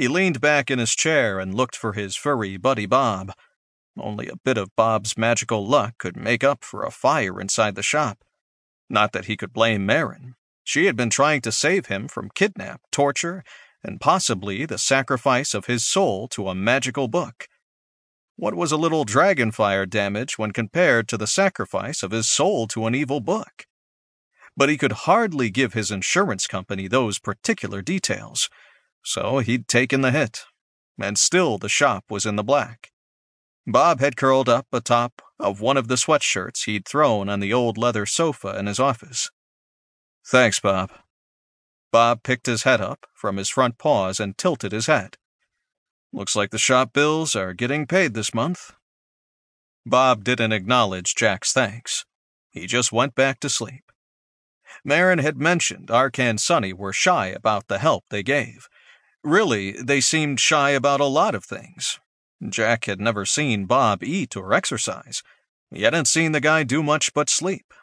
He leaned back in his chair and looked for his furry buddy Bob. Only a bit of Bob's magical luck could make up for a fire inside the shop. Not that he could blame Marin. She had been trying to save him from kidnap, torture, and possibly the sacrifice of his soul to a magical book. What was a little dragon fire damage when compared to the sacrifice of his soul to an evil book? But he could hardly give his insurance company those particular details, so he'd taken the hit. And still the shop was in the black. Bob had curled up atop of one of the sweatshirts he'd thrown on the old leather sofa in his office. Thanks, Bob. Bob picked his head up from his front paws and tilted his head. Looks like the shop bills are getting paid this month. Bob didn't acknowledge Jack's thanks. He just went back to sleep. Marin had mentioned Ark and Sonny were shy about the help they gave. Really, they seemed shy about a lot of things. Jack had never seen Bob eat or exercise. He hadn't seen the guy do much but sleep.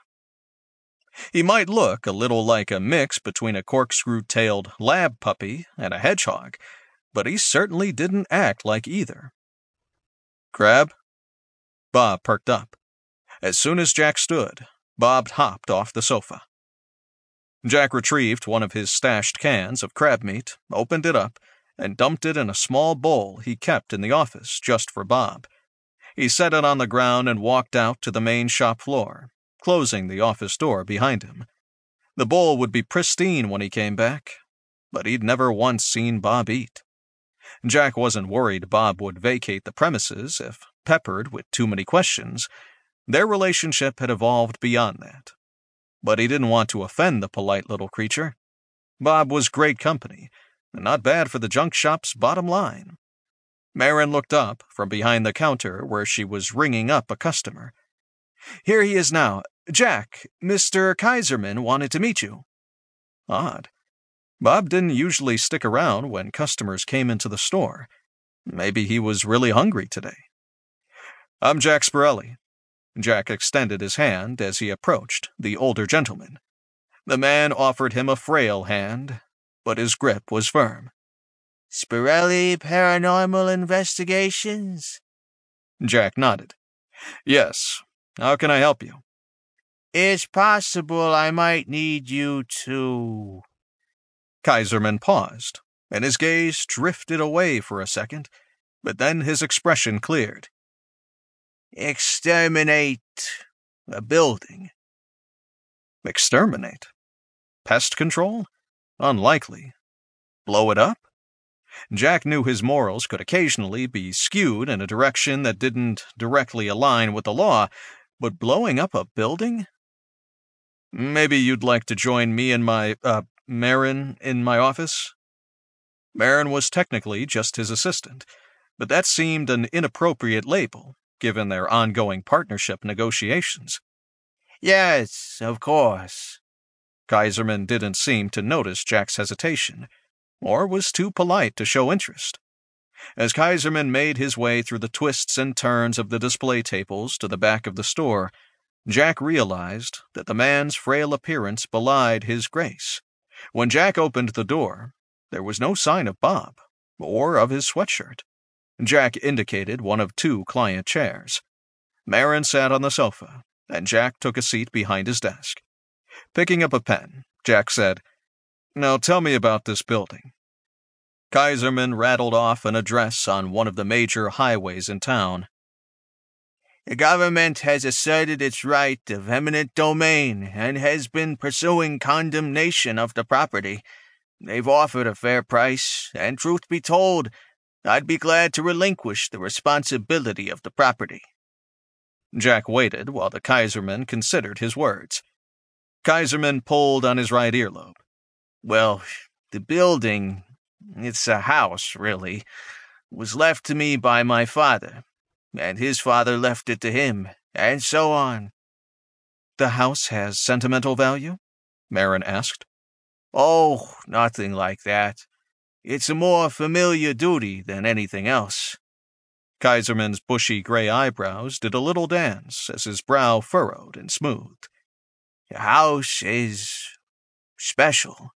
He might look a little like a mix between a corkscrew tailed lab puppy and a hedgehog, but he certainly didn't act like either. Crab? Bob perked up. As soon as Jack stood, Bob hopped off the sofa. Jack retrieved one of his stashed cans of crab meat, opened it up, and dumped it in a small bowl he kept in the office just for Bob. He set it on the ground and walked out to the main shop floor, closing the office door behind him. The bowl would be pristine when he came back, but he'd never once seen Bob eat. Jack wasn't worried Bob would vacate the premises if peppered with too many questions. Their relationship had evolved beyond that. But he didn't want to offend the polite little creature. Bob was great company, and not bad for the junk shop's bottom line. Marin looked up from behind the counter where she was ringing up a customer. Here he is now. Jack, Mr. Kaiserman wanted to meet you. Odd. Bob didn't usually stick around when customers came into the store. Maybe he was really hungry today. I'm Jack Spirelli. Jack extended his hand as he approached the older gentleman. The man offered him a frail hand, but his grip was firm. Spirelli Paranormal Investigations? Jack nodded. Yes, how can I help you? It's possible I might need you to. Kaiserman paused, and his gaze drifted away for a second, but then his expression cleared. Exterminate a building. Exterminate? Pest control? Unlikely. Blow it up? Jack knew his morals could occasionally be skewed in a direction that didn't directly align with the law, but blowing up a building? Maybe you'd like to join me and my, uh, Marin in my office? Marin was technically just his assistant, but that seemed an inappropriate label, given their ongoing partnership negotiations. Yes, of course. Kaiserman didn't seem to notice Jack's hesitation or was too polite to show interest. As Kaiserman made his way through the twists and turns of the display tables to the back of the store, Jack realized that the man's frail appearance belied his grace. When Jack opened the door, there was no sign of Bob or of his sweatshirt. Jack indicated one of two client chairs. Marin sat on the sofa, and Jack took a seat behind his desk. Picking up a pen, Jack said, now tell me about this building. Kaiserman rattled off an address on one of the major highways in town. The government has asserted its right of eminent domain and has been pursuing condemnation of the property. They've offered a fair price, and truth be told, I'd be glad to relinquish the responsibility of the property. Jack waited while the Kaiserman considered his words. Kaiserman pulled on his right earlobe. Well, the building, it's a house, really, was left to me by my father, and his father left it to him, and so on. The house has sentimental value? Marin asked. Oh, nothing like that. It's a more familiar duty than anything else. Kaiserman's bushy gray eyebrows did a little dance as his brow furrowed and smoothed. The house is special.